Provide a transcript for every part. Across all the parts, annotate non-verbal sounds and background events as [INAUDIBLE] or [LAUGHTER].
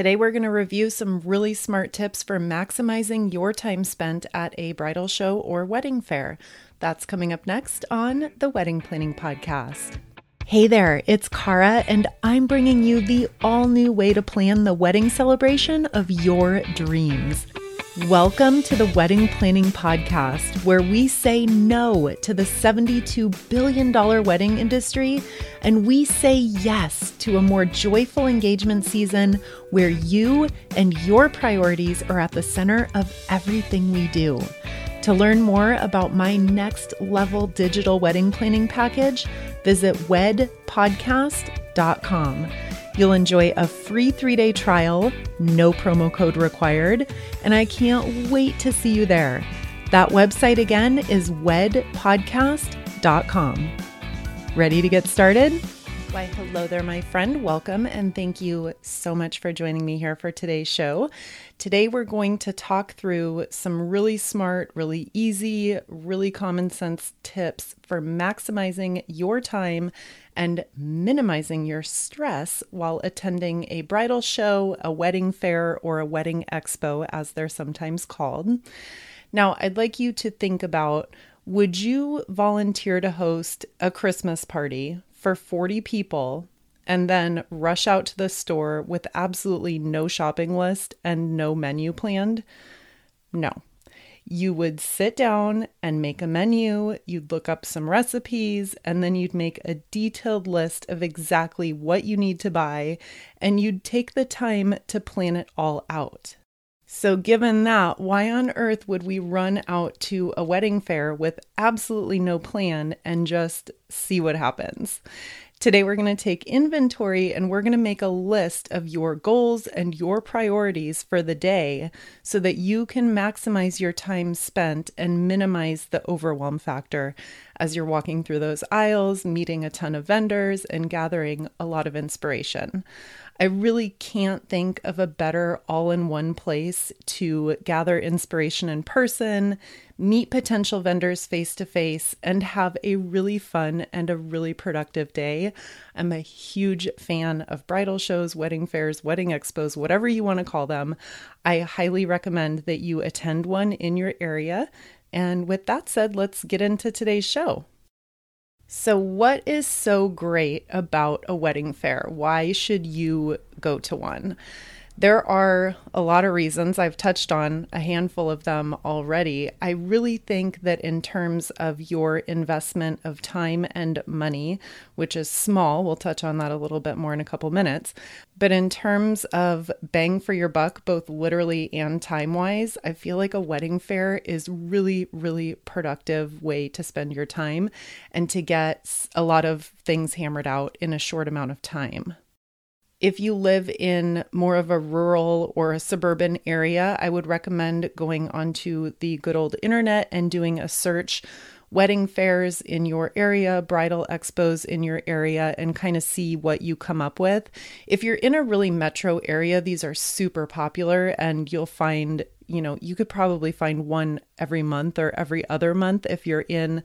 Today, we're going to review some really smart tips for maximizing your time spent at a bridal show or wedding fair. That's coming up next on the Wedding Planning Podcast. Hey there, it's Kara, and I'm bringing you the all new way to plan the wedding celebration of your dreams. Welcome to the Wedding Planning Podcast, where we say no to the $72 billion wedding industry and we say yes to a more joyful engagement season where you and your priorities are at the center of everything we do. To learn more about my next level digital wedding planning package, visit wedpodcast.com. You'll enjoy a free three day trial, no promo code required, and I can't wait to see you there. That website again is wedpodcast.com. Ready to get started? Why, hello there, my friend. Welcome, and thank you so much for joining me here for today's show. Today, we're going to talk through some really smart, really easy, really common sense tips for maximizing your time and minimizing your stress while attending a bridal show, a wedding fair, or a wedding expo, as they're sometimes called. Now, I'd like you to think about would you volunteer to host a Christmas party for 40 people and then rush out to the store with absolutely no shopping list and no menu planned? No. You would sit down and make a menu, you'd look up some recipes, and then you'd make a detailed list of exactly what you need to buy, and you'd take the time to plan it all out. So, given that, why on earth would we run out to a wedding fair with absolutely no plan and just see what happens? Today, we're going to take inventory and we're going to make a list of your goals and your priorities for the day so that you can maximize your time spent and minimize the overwhelm factor as you're walking through those aisles, meeting a ton of vendors, and gathering a lot of inspiration. I really can't think of a better all in one place to gather inspiration in person, meet potential vendors face to face, and have a really fun and a really productive day. I'm a huge fan of bridal shows, wedding fairs, wedding expos, whatever you want to call them. I highly recommend that you attend one in your area. And with that said, let's get into today's show. So, what is so great about a wedding fair? Why should you go to one? There are a lot of reasons. I've touched on a handful of them already. I really think that, in terms of your investment of time and money, which is small, we'll touch on that a little bit more in a couple minutes. But in terms of bang for your buck, both literally and time wise, I feel like a wedding fair is really, really productive way to spend your time and to get a lot of things hammered out in a short amount of time. If you live in more of a rural or a suburban area, I would recommend going onto the good old internet and doing a search wedding fairs in your area, bridal expos in your area, and kind of see what you come up with. If you're in a really metro area, these are super popular, and you'll find, you know, you could probably find one every month or every other month if you're in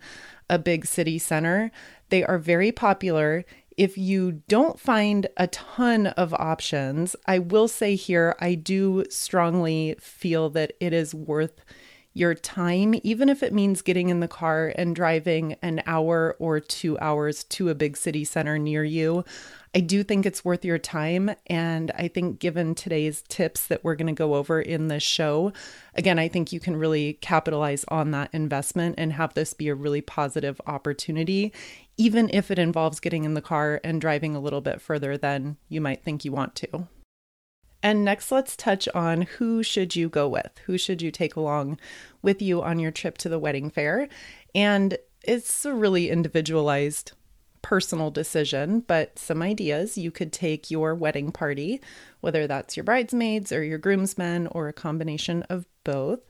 a big city center. They are very popular if you don't find a ton of options, I will say here, I do strongly feel that it is worth your time, even if it means getting in the car and driving an hour or two hours to a big city center near you. I do think it's worth your time. And I think, given today's tips that we're going to go over in this show, again, I think you can really capitalize on that investment and have this be a really positive opportunity, even if it involves getting in the car and driving a little bit further than you might think you want to. And next, let's touch on who should you go with? Who should you take along with you on your trip to the wedding fair? And it's a really individualized personal decision, but some ideas you could take your wedding party, whether that's your bridesmaids or your groomsmen or a combination of both.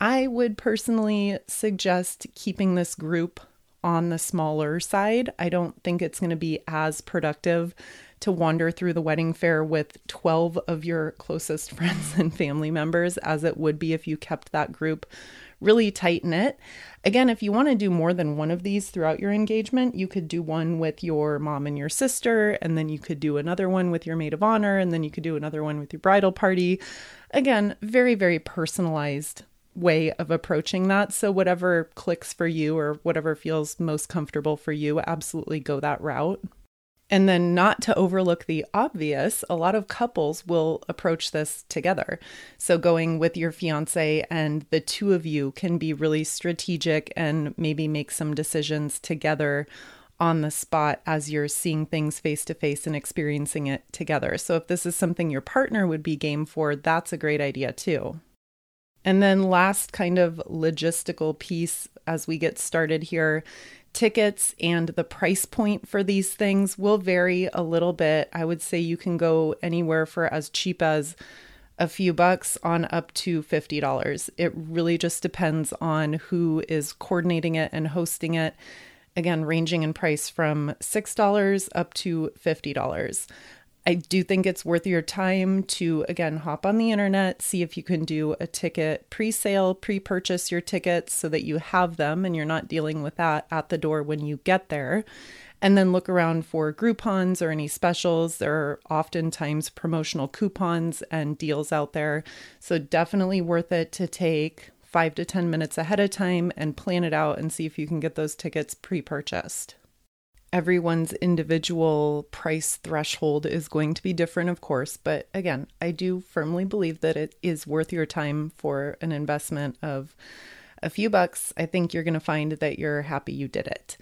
I would personally suggest keeping this group on the smaller side. I don't think it's going to be as productive to wander through the wedding fair with 12 of your closest [LAUGHS] friends and family members as it would be if you kept that group really tight knit. Again, if you want to do more than one of these throughout your engagement, you could do one with your mom and your sister, and then you could do another one with your maid of honor, and then you could do another one with your bridal party. Again, very, very personalized way of approaching that. So, whatever clicks for you or whatever feels most comfortable for you, absolutely go that route. And then, not to overlook the obvious, a lot of couples will approach this together. So, going with your fiance and the two of you can be really strategic and maybe make some decisions together on the spot as you're seeing things face to face and experiencing it together. So, if this is something your partner would be game for, that's a great idea too. And then, last kind of logistical piece as we get started here tickets and the price point for these things will vary a little bit. I would say you can go anywhere for as cheap as a few bucks on up to $50. It really just depends on who is coordinating it and hosting it. Again, ranging in price from $6 up to $50. I do think it's worth your time to, again, hop on the internet, see if you can do a ticket pre sale, pre purchase your tickets so that you have them and you're not dealing with that at the door when you get there. And then look around for Groupons or any specials. There are oftentimes promotional coupons and deals out there. So, definitely worth it to take five to 10 minutes ahead of time and plan it out and see if you can get those tickets pre purchased everyone's individual price threshold is going to be different, of course. But again, I do firmly believe that it is worth your time for an investment of a few bucks. I think you're going to find that you're happy you did it.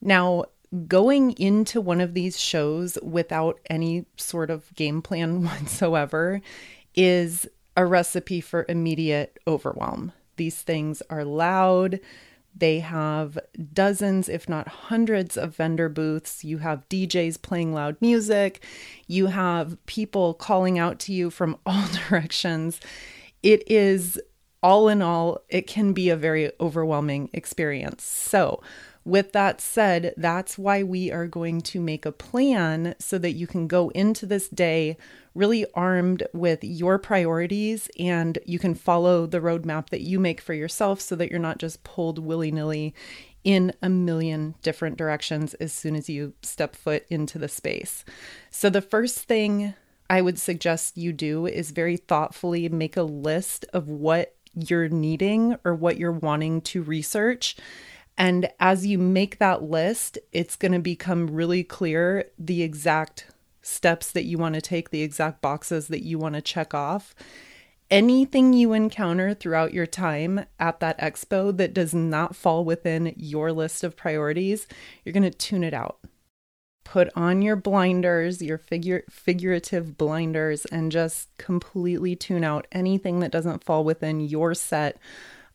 Now, going into one of these shows without any sort of game plan [LAUGHS] whatsoever is a recipe for immediate overwhelm. These things are loud, they have dozens, if not hundreds, of vendor booths. You have DJs playing loud music. You have people calling out to you from [LAUGHS] all directions. It is all in all, it can be a very overwhelming experience. So, with that said, that's why we are going to make a plan so that you can go into this day really armed with your priorities and you can follow the roadmap that you make for yourself so that you're not just pulled willy nilly in a million different directions as soon as you step foot into the space. So, the first thing I would suggest you do is very thoughtfully make a list of what you're needing or what you're wanting to research and as you make that list, it's going to become really clear the exact steps that you want to take, the exact boxes that you want to check off. Anything you encounter throughout your time at that expo that does not fall within your list of priorities, you're going to tune it out. Put on your blinders, your figure figurative blinders and just completely tune out anything that doesn't fall within your set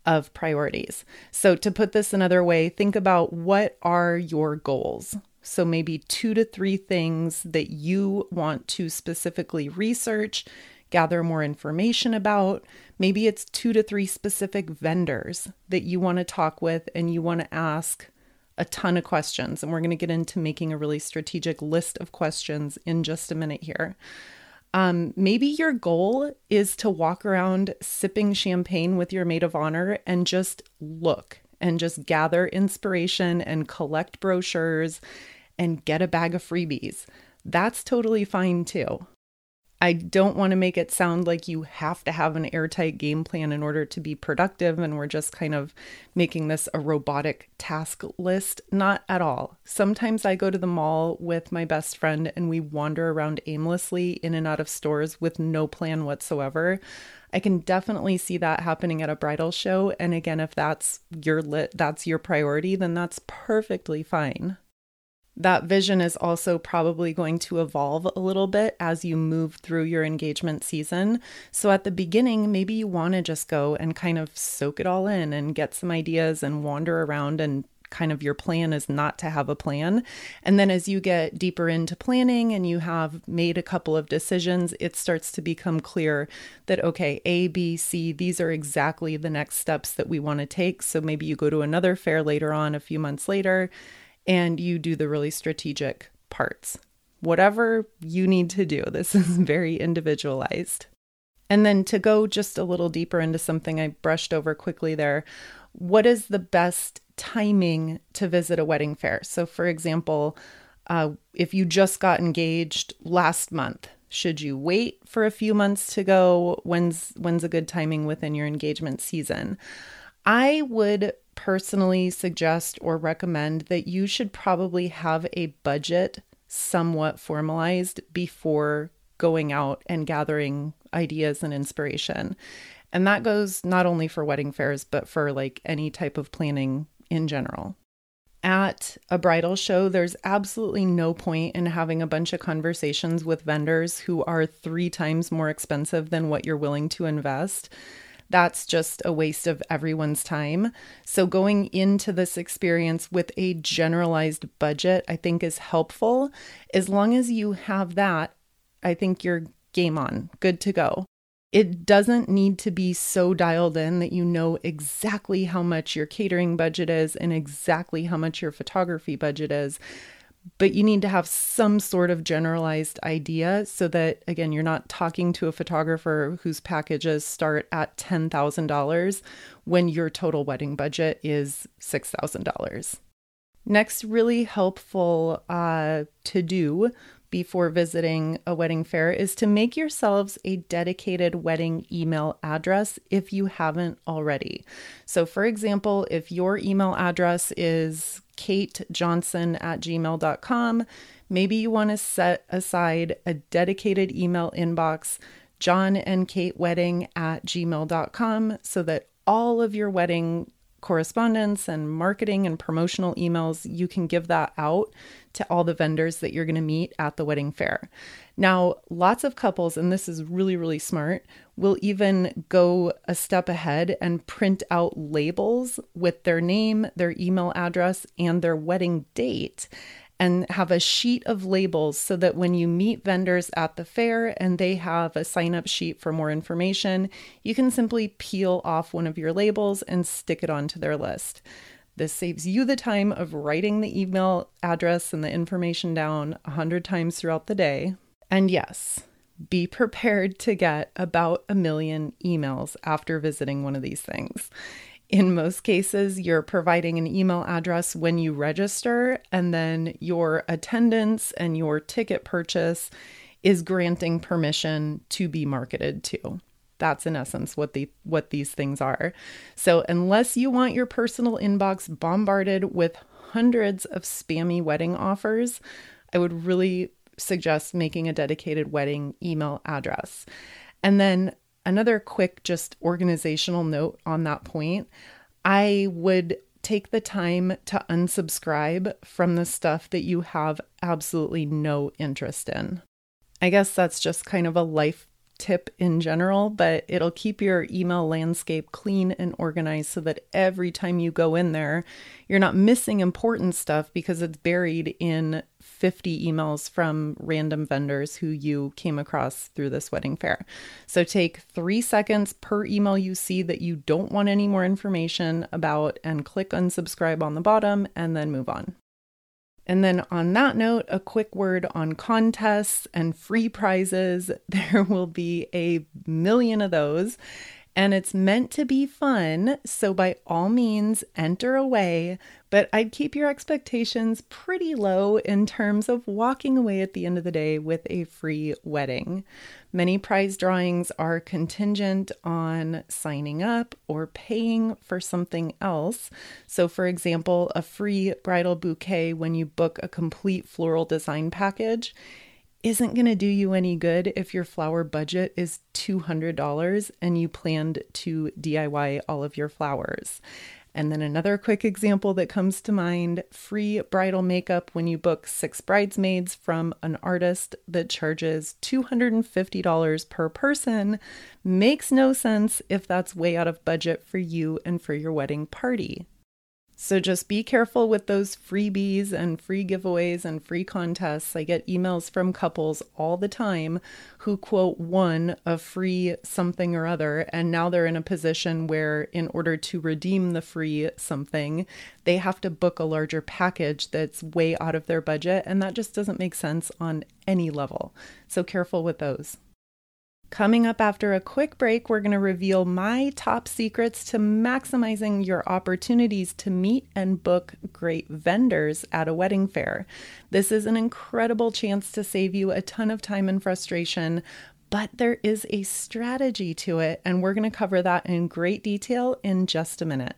of priorities. So, to put this another way, think about what are your goals? So, maybe two to three things that you want to specifically research, gather more information about. Maybe it's two to three specific vendors that you want to talk with and you want to ask a ton of questions. And we're going to get into making a really strategic list of questions in just a minute here. Um, maybe your goal is to walk around sipping champagne with your maid of honor and just look and just gather inspiration and collect brochures and get a bag of freebies. That's totally fine too. I don't want to make it sound like you have to have an airtight game plan in order to be productive and we're just kind of making this a robotic task list. Not at all. Sometimes I go to the mall with my best friend and we wander around aimlessly in and out of stores with no plan whatsoever. I can definitely see that happening at a bridal show and again if that's your lit that's your priority then that's perfectly fine. That vision is also probably going to evolve a little bit as you move through your engagement season. So, at the beginning, maybe you want to just go and kind of soak it all in and get some ideas and wander around and kind of your plan is not to have a plan. And then as you get deeper into planning and you have made a couple of decisions, it starts to become clear that, okay, A, B, C, these are exactly the next steps that we want to take. So maybe you go to another fair later on, a few months later, and you do the really strategic parts. Whatever you need to do, [LAUGHS] this is very individualized. And then to go just a little deeper into something I brushed over quickly there, what is the best timing to visit a wedding fair? So, for example, uh, if you just got engaged last month, should you wait for a few months to go? When's when's a good timing within your engagement season? I would personally suggest or recommend that you should probably have a budget somewhat formalized before going out and gathering ideas and inspiration. And that goes not only for wedding fairs, but for like any type of planning in general. At a bridal show, there's absolutely no point in having a bunch of conversations with vendors who are three times more expensive than what you're willing to invest that's just a waste of everyone's time. So, going into this experience with a generalized budget, I think is helpful. As long as you have that, I think you're game on, good to go. It doesn't need to be so dialed in that you know exactly how much your catering budget is and exactly how much your photography budget is but you need to have some sort of generalized idea so that again you're not talking to a photographer whose packages start at $10,000 when your total wedding budget is $6,000. Next really helpful uh, to do before visiting a wedding fair is to make yourselves a dedicated wedding email address if you haven't already. So, for example, if your email address is katejohnson at gmail.com, maybe you want to set aside a dedicated email inbox, John and Kate Wedding at gmail.com, so that all of your wedding correspondence and marketing and promotional emails, you can give that out to all the vendors that you're going to meet at the wedding fair. Now, lots of couples, and this is really, really smart, will even go a step ahead and print out labels with their name, their email address, and their wedding date and have a sheet of labels so that when you meet vendors at the fair and they have a sign up sheet for more information, you can simply peel off one of your labels and stick it onto their list. This saves you the time of writing the email address and the information down a hundred times throughout the day. And yes, be [LAUGHS] prepared to get about a million emails after visiting one of these things. In most cases, you're providing an email address when you register, and then your attendance and your ticket purchase is granting permission to be marketed to. That's in essence what the what these things are. So unless you want your personal inbox bombarded with hundreds of spammy wedding offers, I would really suggest making a dedicated wedding email address. And then another quick, just organizational note on that point I would take the time to unsubscribe from the stuff that you have absolutely no interest in. I guess that's just kind of a life tip in general, but it'll keep your email landscape clean and organized so that every time you go in there, you're not missing important stuff because it's buried in 50 emails from random vendors who you came across through this wedding fair. So take three seconds per email you see that you don't want any more information about and click unsubscribe on the bottom and then move on. And then, on that note, a quick word on contests and free prizes. [LAUGHS] There will be a million of those and it's meant to be fun. So, by all means, enter away, but I'd keep your expectations pretty low in terms of walking away at the end of the day with a free wedding. Many prize drawings are contingent on signing up or paying for something else. So, for example, a free bridal bouquet when you book a complete floral design package isn't going to do you any good if your flower budget is $200 and you planned to DIY all of your flowers. And then another quick example that comes to mind free bridal makeup when you book six bridesmaids from an artist that charges $250 per person makes no sense if that's way out of budget for you and for your wedding party. So just be careful with those freebies and free giveaways and free contests. I get emails from couples all the time who quote won a free something or other, and now they're in a position where, in order to redeem the free something, they have to book a larger package that's way out of their budget, and that just doesn't make sense on any level. So careful with those. Coming up after a quick break, we're going to reveal my top secrets to maximizing your opportunities to meet and book great vendors at a wedding fair. This is an incredible chance to save you a ton of time and frustration, but there is a strategy to it, and we're going to cover that in great detail in just a minute.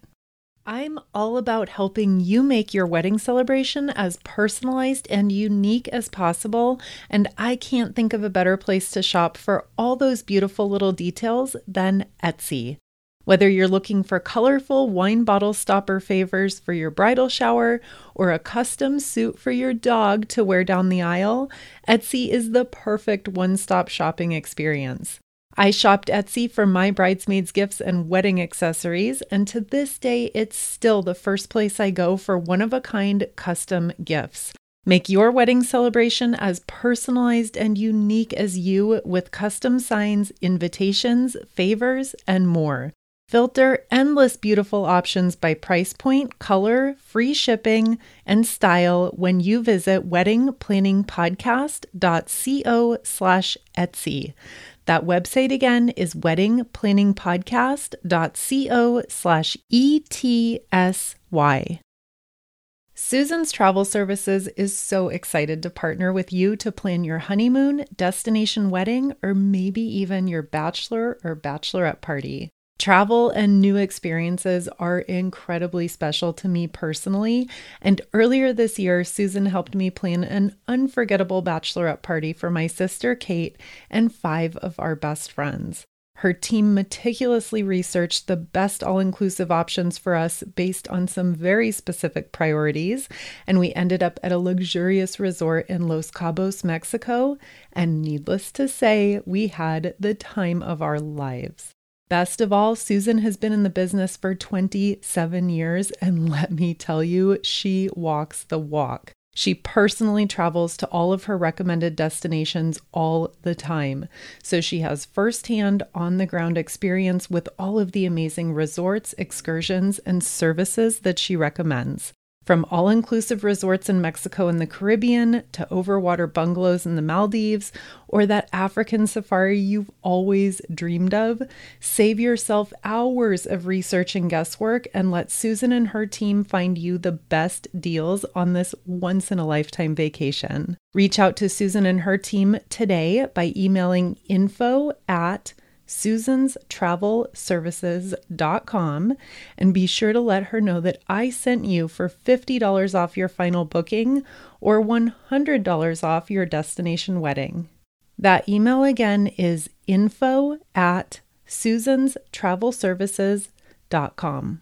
I'm all about helping you make your wedding celebration as personalized and unique as possible, and I can't think of a better place to shop for all those beautiful little details than Etsy. Whether you're looking for colorful wine bottle stopper favors for your bridal shower or a custom suit for your dog to wear down the aisle, Etsy is the perfect one stop shopping experience. I shopped Etsy for my bridesmaids' gifts and wedding accessories, and to this day, it's still the first place I go for one of a kind custom gifts. Make your wedding celebration as personalized and unique as you with custom signs, invitations, favors, and more. Filter endless beautiful options by price point, color, free shipping, and style when you visit weddingplanningpodcast.co slash Etsy. That website again is weddingplanningpodcast.co slash ETSY. Susan's Travel Services is so excited to partner with you to plan your honeymoon, destination wedding, or maybe even your bachelor or bachelorette party. Travel and new experiences are incredibly special to me personally. And earlier this year, Susan helped me plan an unforgettable bachelorette party for my sister Kate and five of our best friends. Her team meticulously researched the best all inclusive options for us based on some very specific priorities, and we ended up at a luxurious resort in Los Cabos, Mexico. And needless to say, we had the time of our lives. Best of all, Susan has been in the business for 27 years, and [LAUGHS] let me tell you, she walks the walk. She personally travels to all of her recommended destinations all the time. So she has firsthand on the ground experience with all of the amazing resorts, excursions, and services that she recommends. From all inclusive resorts in Mexico and the Caribbean to overwater bungalows in the Maldives or that African safari you've always dreamed of, save yourself hours of research and guesswork and let Susan and her team find you the best deals on this once in a lifetime vacation. Reach out to Susan and her team today by emailing info at susanstravelservices.com and be sure to let her know that I sent you for $50 off your final booking or $100 off your destination wedding. That email again is info at susanstravelservices.com.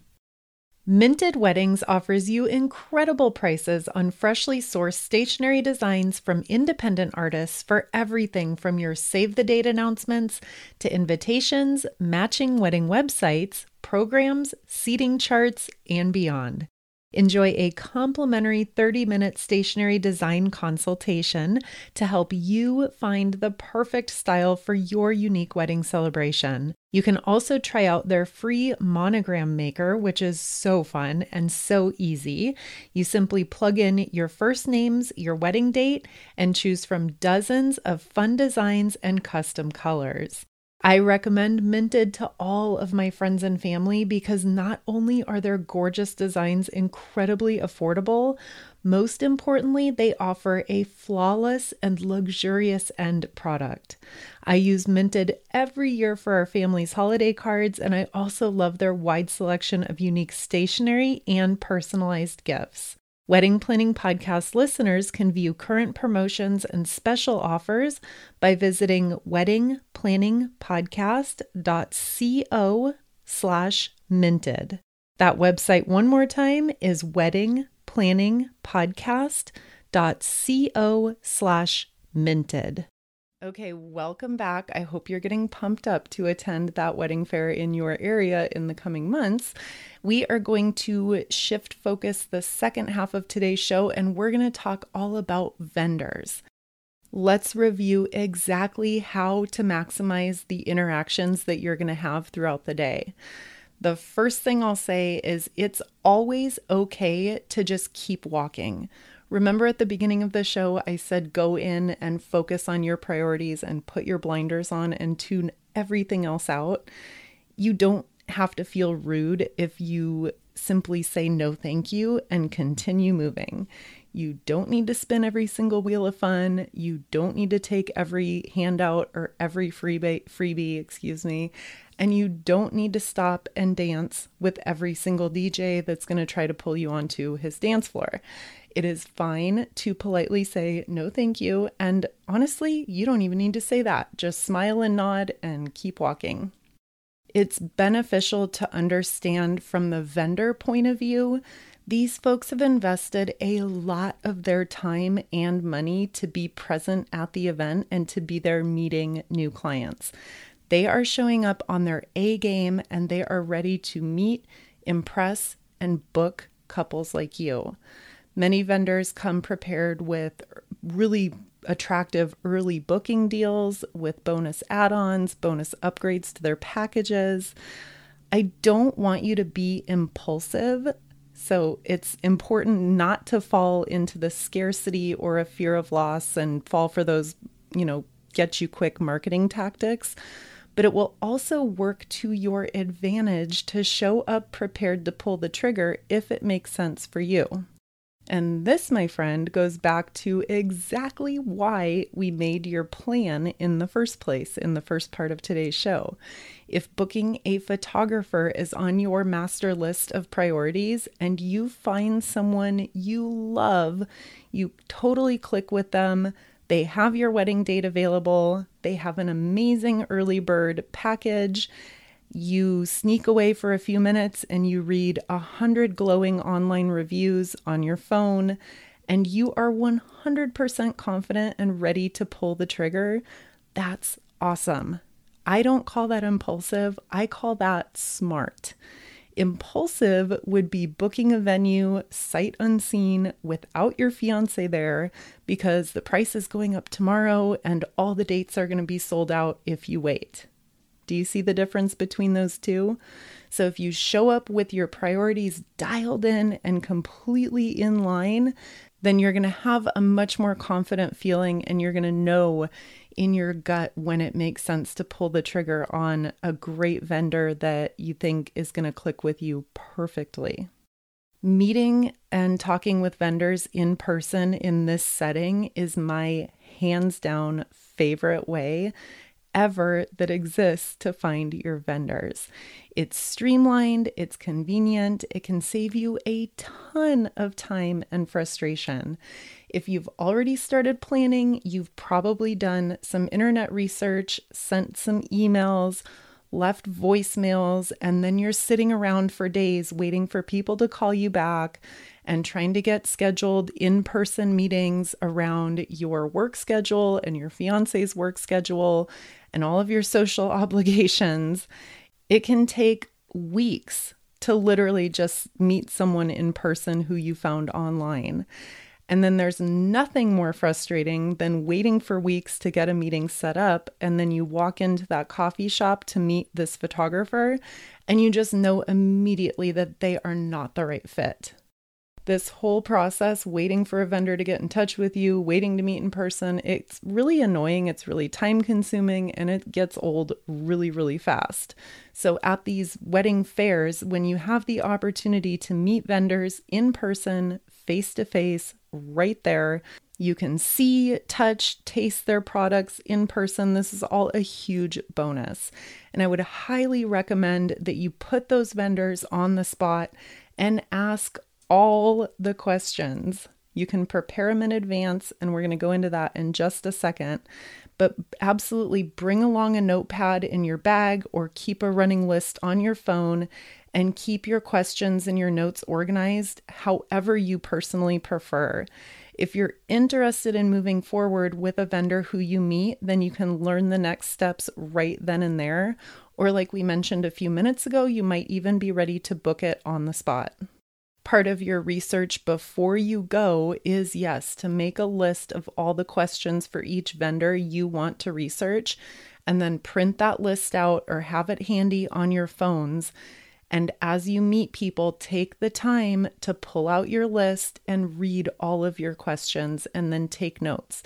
Minted Weddings offers you incredible prices on freshly sourced stationery designs from independent artists for everything from your save the date announcements to invitations, matching wedding websites, programs, seating charts, and beyond. Enjoy a complimentary 30 minute stationery design consultation to help you find the perfect style for your unique wedding celebration. You can also try out their free monogram maker, which is so fun and so easy. You simply plug in your first names, your wedding date, and choose from dozens of fun designs and custom colors. I recommend Minted to all of my friends and family because not only are their gorgeous designs incredibly affordable, most importantly, they offer a flawless and luxurious end product. I use Minted every year for our family's holiday cards, and I also love their wide selection of unique stationery and personalized gifts. Wedding Planning Podcast listeners can view current promotions and special offers by visiting weddingplanningpodcast.co slash minted. That website one more time is weddingplanningpodcast.co slash minted. Okay, welcome back. I hope you're getting pumped up to attend that wedding fair in your area in the coming months. We are going to shift focus the second half of today's show and we're going to talk all about vendors. Let's review exactly how to maximize the interactions that you're going to have throughout the day. The first thing I'll say is it's always okay to just keep walking Remember at the beginning of the show, I said go in and focus on your priorities and put your blinders on and tune everything else out. You don't have to feel rude if you simply say no thank you and continue moving. You don't need to spin every single wheel of fun. You don't need to take every handout or every freebie, freebie, excuse me, and you don't need to stop and dance with every single DJ that's going to try to pull you onto his dance floor. It is fine to politely say no thank you, and honestly, you don't even need to say that. Just smile and nod and keep walking. It's beneficial to understand from the vendor point of view these folks have invested a lot of their time and money to be present at the event and to be there meeting new clients. They are showing up on their A game and they are ready to meet, impress, and book couples like you. Many vendors come prepared with really attractive early booking deals with bonus add ons, bonus upgrades to their packages. I don't want you to be impulsive so it's important not to fall into the scarcity or a fear of loss and fall for those, you know, get you quick marketing tactics. But it will also work to your advantage to show up prepared to pull the trigger if it makes sense for you. And this, my friend, goes back to exactly why we made your plan in the first place in the first part of today's show. If booking a photographer is on your master list of priorities and you find someone you love, you totally click with them, they have your wedding date available, they have an amazing early bird package you sneak away for a few minutes and you read a hundred glowing online reviews on your phone, and you are 100% confident and ready to pull the trigger, that's awesome. I don't call that impulsive, I call that smart. Impulsive would be booking a venue sight unseen without your fiance there because the price is going up tomorrow and all the dates are going to be sold out if you wait. Do you see the difference between those two? So if you show up with your priorities dialed in and completely in line, then you're going to have a much more confident feeling and you're going to know in your gut when it makes sense to pull the trigger on a great vendor that you think is going to click with you perfectly. Meeting and talking with vendors in person in this setting is my hands down favorite way ever that exists to find your vendors. It's streamlined, it's convenient, it can save you a ton of time and frustration. If you've already started planning, you've probably done some internet research, sent some emails, left voicemails, and then you're sitting around for days waiting for people to call you back and trying to get scheduled in person meetings around your work schedule and your fiance's work schedule and all of your social [LAUGHS] obligations, it can take weeks to literally just meet someone in person who you found online. And then there's nothing more frustrating than waiting for weeks to get a meeting set up. And then you walk into that coffee shop to meet this photographer, and you just know immediately that they are not the right fit this whole process, waiting for a vendor to get in touch with you, waiting to meet in person, it's really annoying. It's really time consuming and it gets old really, really fast. So, at these wedding fairs, when you have the opportunity to meet vendors in person, face to face, right there, you can see, touch, taste their products in person. This is all a huge bonus. And I would highly recommend that you put those vendors on the spot and ask all the questions. You can prepare them in advance, and we're going to go into that in just a second. But absolutely bring along a notepad in your bag or keep a running list on your phone and keep your questions and your notes organized however you personally prefer. If you're interested in moving forward with a vendor who you meet, then you can learn the next steps right then and there. Or, like we mentioned a few minutes ago, you might even be ready to book it on the spot part of your research before you go is yes, to make a list of all the questions for each vendor you want to research and then print that list out or have it handy on your phones And as you meet people, take the time to pull out your list and read all of your questions and then take notes.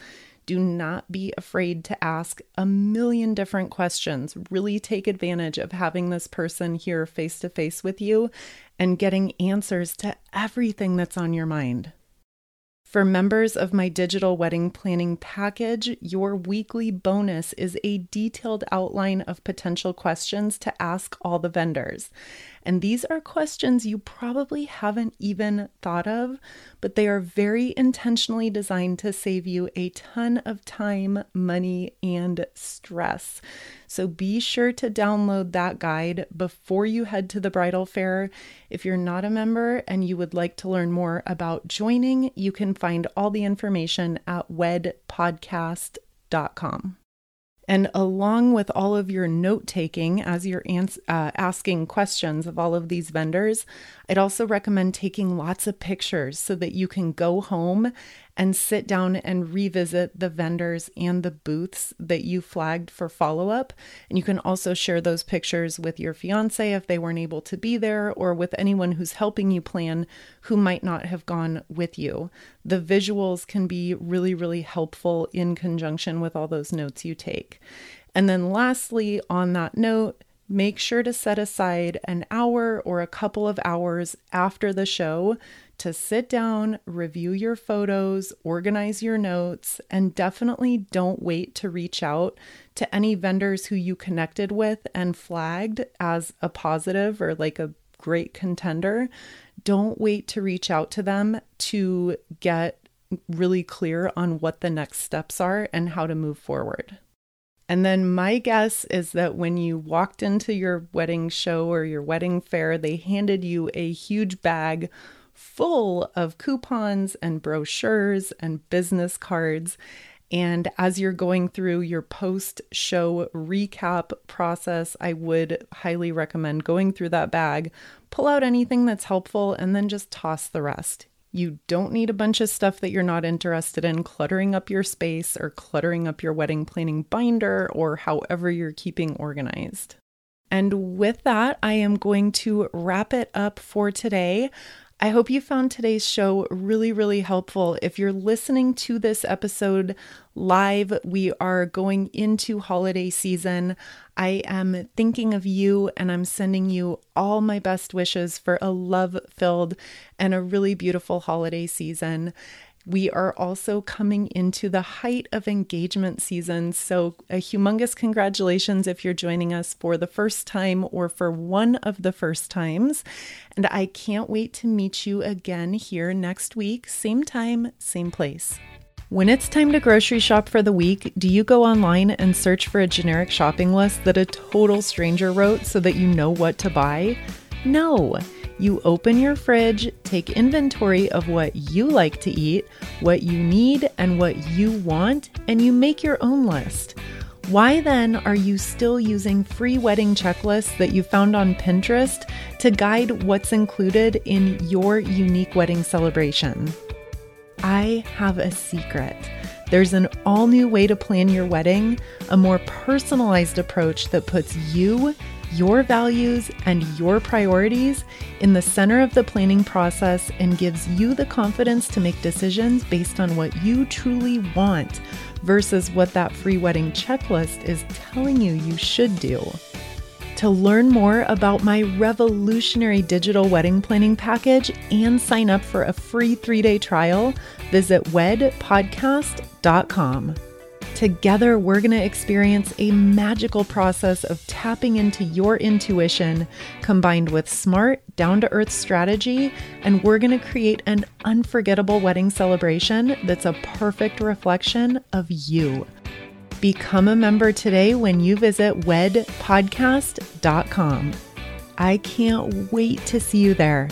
Do not be afraid to ask a million different questions. Really take advantage of having this person here face to face with you and getting answers to everything that's on your mind. For members of my digital wedding planning package, your weekly bonus is a detailed outline of potential questions to ask all the vendors. And these are questions you probably haven't even thought of, but they are very intentionally designed to save you a ton of time, money, and stress. So be sure to download that guide before you head to the bridal fair. If you're not a member and you would like to learn more about joining, you can find all the information at wedpodcast.com. And along with all of your note taking as you're ans- uh, asking questions of all of these vendors, I'd also recommend taking lots of pictures so that you can go home and sit down and revisit the vendors and the booths that you flagged for follow up. And you can also share those pictures with your fiance if they weren't able to be there or with anyone who's helping you plan who might not have gone with you. The visuals can be really, really helpful in conjunction with all those notes you take. And then, lastly, on that note, make sure to set aside an hour or a couple of hours after the show to sit down, review your photos, organize your notes, and definitely don't wait to reach out to any vendors who you connected with and flagged as a positive or like a great contender. Don't wait to reach out to them to get really clear on what the next steps are and how to move forward. And then my guess is that when you walked into your wedding show or your wedding fair, they handed you a huge bag full of coupons and brochures and business cards. And as you're going through your post show recap process, I would highly recommend going through that bag, pull out anything that's helpful, and then just toss the rest. You don't need a bunch of stuff that you're not interested in cluttering up your space or cluttering up your wedding planning binder or however you're keeping organized. And with that, I am going to wrap it up for today. I hope you found today's show really, really helpful. If you're listening to this episode live, we are going into holiday season. I am thinking of you and I'm sending you all my best wishes for a love filled and a really beautiful holiday season. We are also coming into the height of engagement season. So, a humongous congratulations if you're joining us for the first time or for one of the first times. And I can't wait to meet you again here next week, same time, same place. When it's time to grocery shop for the week, do you go online and search for a generic shopping list that a total stranger wrote so that you know what to buy? No. You open your fridge, take inventory of what you like to eat, what you need, and what you want, and you make your own list. Why then are you still using free wedding checklists that you found on Pinterest to guide what's included in your unique wedding celebration? I have a secret. There's an all new way to plan your wedding, a more personalized approach that puts you your values and your priorities in the center of the planning process and gives you the confidence to make decisions based on what you truly want versus what that free wedding checklist is telling you you should do. To learn more about my revolutionary digital wedding planning package and sign up for a free three day trial, visit wedpodcast.com. Together, we're going to experience a magical process of tapping into your intuition combined with smart, down to earth strategy, and we're going to create an unforgettable wedding celebration that's a perfect reflection of you. Become a member today when you visit wedpodcast.com. I can't wait to see you there.